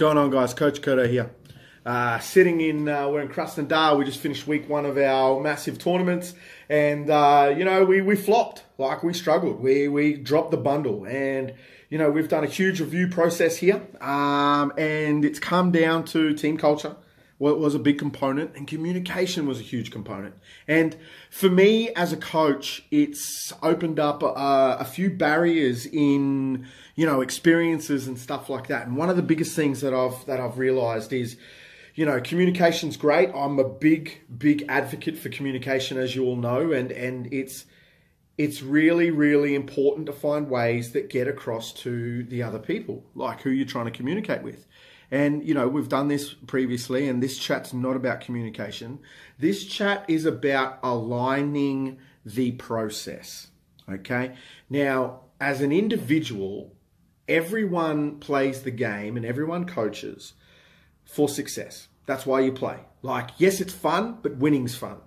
going on, guys? Coach Koto here. Uh, sitting in, uh, we're in Krasnodar. We just finished week one of our massive tournaments, and uh, you know we we flopped. Like we struggled. We we dropped the bundle, and you know we've done a huge review process here, um, and it's come down to team culture. Was a big component, and communication was a huge component. And for me as a coach, it's opened up a, a few barriers in you know experiences and stuff like that. And one of the biggest things that I've that I've realised is you know, communication's great. I'm a big, big advocate for communication, as you all know, and and it's it's really, really important to find ways that get across to the other people, like who you're trying to communicate with. And you know, we've done this previously, and this chat's not about communication. This chat is about aligning the process. Okay. Now, as an individual, everyone plays the game and everyone coaches for success. That's why you play. Like, yes, it's fun, but winning's fun.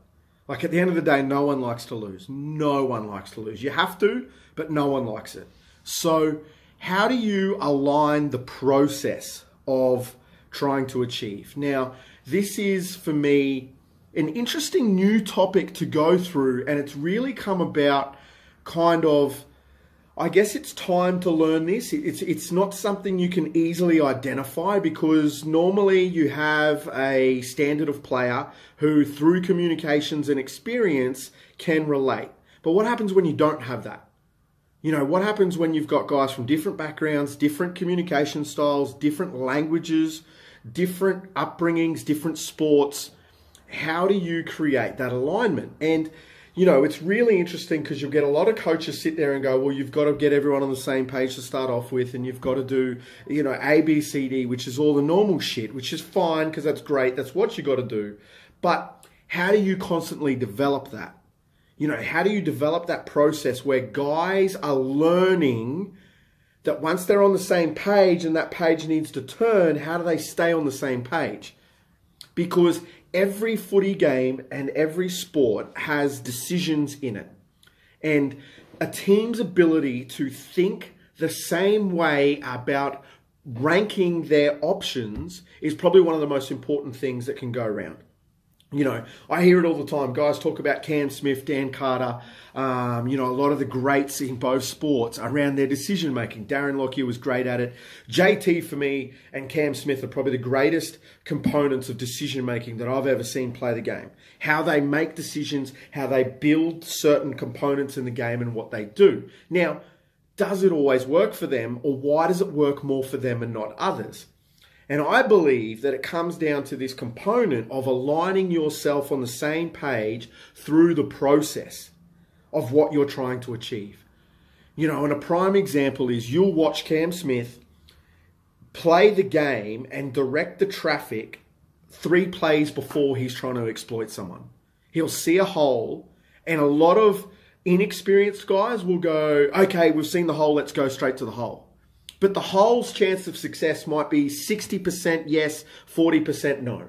Like, at the end of the day, no one likes to lose. No one likes to lose. You have to, but no one likes it. So, how do you align the process of trying to achieve? Now, this is for me an interesting new topic to go through, and it's really come about kind of I guess it's time to learn this. It's it's not something you can easily identify because normally you have a standard of player who through communications and experience can relate. But what happens when you don't have that? You know, what happens when you've got guys from different backgrounds, different communication styles, different languages, different upbringings, different sports? How do you create that alignment? And you know, it's really interesting because you'll get a lot of coaches sit there and go, well, you've got to get everyone on the same page to start off with, and you've got to do, you know, A, B, C, D, which is all the normal shit, which is fine because that's great. That's what you got to do. But how do you constantly develop that? You know, how do you develop that process where guys are learning that once they're on the same page and that page needs to turn, how do they stay on the same page? Because every footy game and every sport has decisions in it. And a team's ability to think the same way about ranking their options is probably one of the most important things that can go around. You know, I hear it all the time. Guys talk about Cam Smith, Dan Carter, um, you know, a lot of the greats in both sports around their decision making. Darren Lockyer was great at it. JT for me and Cam Smith are probably the greatest components of decision making that I've ever seen play the game. How they make decisions, how they build certain components in the game, and what they do. Now, does it always work for them, or why does it work more for them and not others? And I believe that it comes down to this component of aligning yourself on the same page through the process of what you're trying to achieve. You know, and a prime example is you'll watch Cam Smith play the game and direct the traffic three plays before he's trying to exploit someone. He'll see a hole, and a lot of inexperienced guys will go, okay, we've seen the hole, let's go straight to the hole. But the hole's chance of success might be 60% yes, 40% no.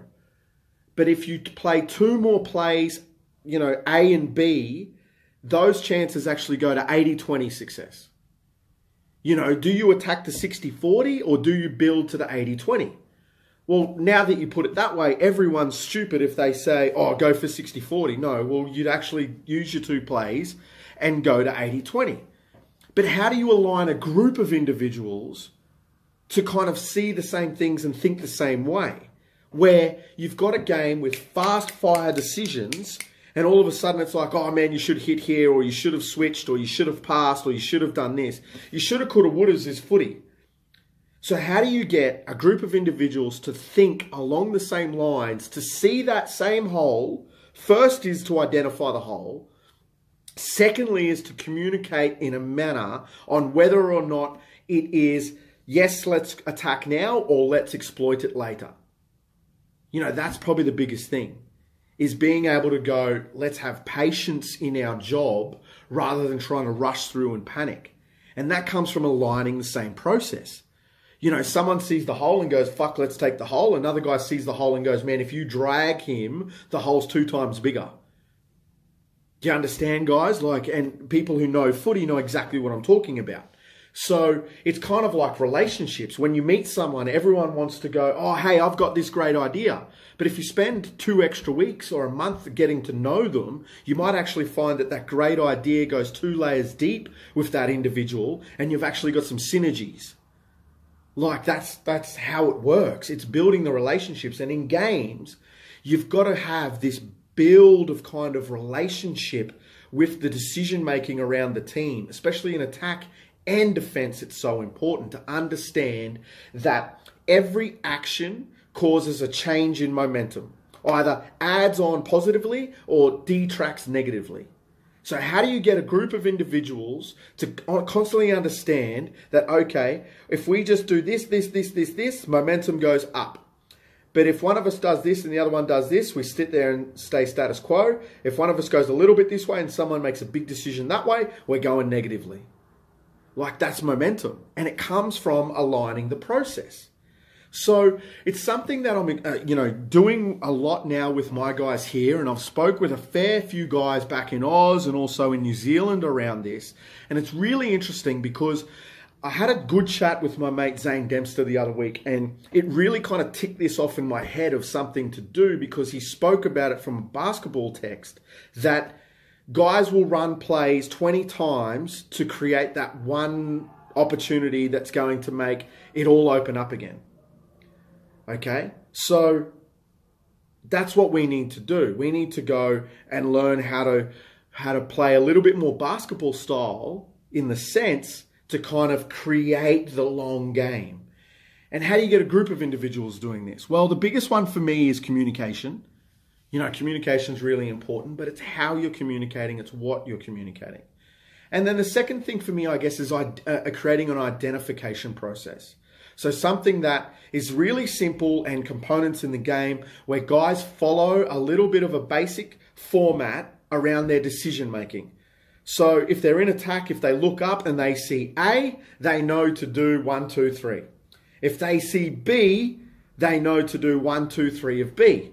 But if you play two more plays, you know, A and B, those chances actually go to 80 20 success. You know, do you attack the 60 40 or do you build to the 80 20? Well, now that you put it that way, everyone's stupid if they say, oh, go for 60 40. No, well, you'd actually use your two plays and go to 80 20. But how do you align a group of individuals to kind of see the same things and think the same way? Where you've got a game with fast fire decisions, and all of a sudden it's like, oh man, you should hit here, or you should have switched, or you should have passed, or you should have done this. You should have, could have, would have is footy. So, how do you get a group of individuals to think along the same lines, to see that same hole? First is to identify the hole, Secondly, is to communicate in a manner on whether or not it is, yes, let's attack now or let's exploit it later. You know, that's probably the biggest thing is being able to go, let's have patience in our job rather than trying to rush through and panic. And that comes from aligning the same process. You know, someone sees the hole and goes, fuck, let's take the hole. Another guy sees the hole and goes, man, if you drag him, the hole's two times bigger. Do you understand, guys? Like, and people who know footy know exactly what I'm talking about. So it's kind of like relationships. When you meet someone, everyone wants to go, Oh, hey, I've got this great idea. But if you spend two extra weeks or a month getting to know them, you might actually find that that great idea goes two layers deep with that individual and you've actually got some synergies. Like that's, that's how it works. It's building the relationships. And in games, you've got to have this build of kind of relationship with the decision making around the team, especially in attack and defense, it's so important to understand that every action causes a change in momentum, either adds on positively or detracts negatively. So, how do you get a group of individuals to constantly understand that, okay, if we just do this, this, this, this, this, momentum goes up. But if one of us does this and the other one does this, we sit there and stay status quo. If one of us goes a little bit this way and someone makes a big decision that way, we're going negatively. Like that's momentum. And it comes from aligning the process. So it's something that I'm, uh, you know, doing a lot now with my guys here, and I've spoke with a fair few guys back in Oz and also in New Zealand around this, and it's really interesting because I had a good chat with my mate Zane Dempster the other week, and it really kind of ticked this off in my head of something to do because he spoke about it from a basketball text that guys will run plays 20 times to create that one opportunity that's going to make it all open up again. Okay? So that's what we need to do. We need to go and learn how to how to play a little bit more basketball style in the sense to kind of create the long game. And how do you get a group of individuals doing this? Well, the biggest one for me is communication. You know, communication is really important, but it's how you're communicating, it's what you're communicating. And then the second thing for me, I guess, is uh, creating an identification process. So something that is really simple and components in the game where guys follow a little bit of a basic format around their decision making. So if they're in attack, if they look up and they see A, they know to do one, two, three. If they see B, they know to do one, two, three of B.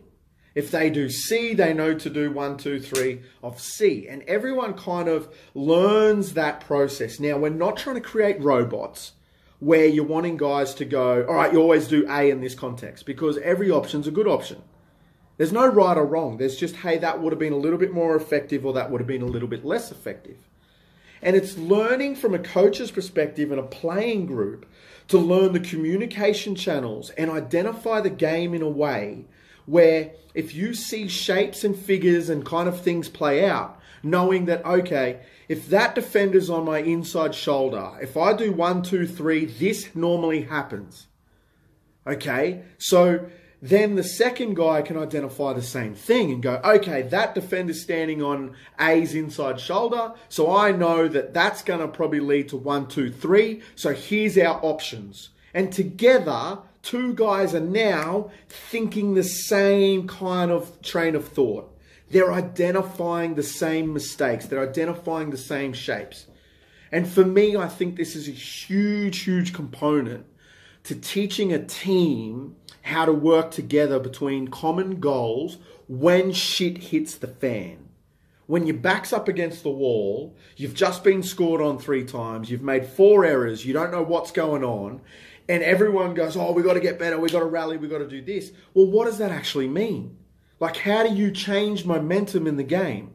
If they do C, they know to do one, two, three of C. And everyone kind of learns that process. Now, we're not trying to create robots where you're wanting guys to go, all right, you always do A in this context because every option's a good option. There's no right or wrong. There's just, hey, that would have been a little bit more effective or that would have been a little bit less effective. And it's learning from a coach's perspective and a playing group to learn the communication channels and identify the game in a way where if you see shapes and figures and kind of things play out, knowing that, okay, if that defender's on my inside shoulder, if I do one, two, three, this normally happens. Okay, so then the second guy can identify the same thing and go, okay, that defender's standing on A's inside shoulder, so I know that that's going to probably lead to one, two, three. So here's our options. And together, two guys are now thinking the same kind of train of thought. They're identifying the same mistakes, they're identifying the same shapes. And for me, I think this is a huge, huge component to teaching a team how to work together between common goals when shit hits the fan. When your back's up against the wall, you've just been scored on three times, you've made four errors, you don't know what's going on, and everyone goes, Oh, we got to get better, we got to rally, we got to do this. Well, what does that actually mean? Like, how do you change momentum in the game?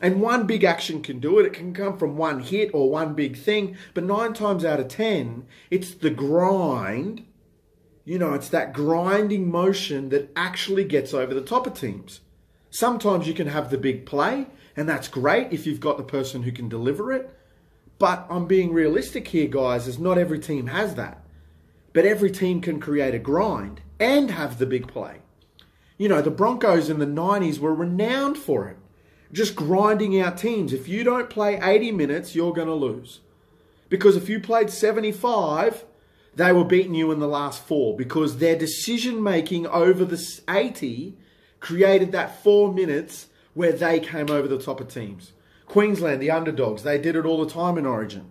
And one big action can do it. It can come from one hit or one big thing. But nine times out of 10, it's the grind. You know, it's that grinding motion that actually gets over the top of teams. Sometimes you can have the big play, and that's great if you've got the person who can deliver it. But I'm being realistic here, guys, is not every team has that. But every team can create a grind and have the big play. You know, the Broncos in the 90s were renowned for it. Just grinding out teams. If you don't play 80 minutes, you're going to lose. Because if you played 75, they were beating you in the last four because their decision making over the 80 created that four minutes where they came over the top of teams. Queensland, the underdogs, they did it all the time in Origin.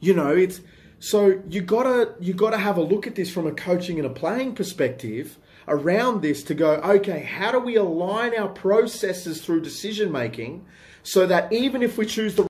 You know, it's so you gotta you gotta have a look at this from a coaching and a playing perspective around this to go, okay, how do we align our processes through decision making so that even if we choose the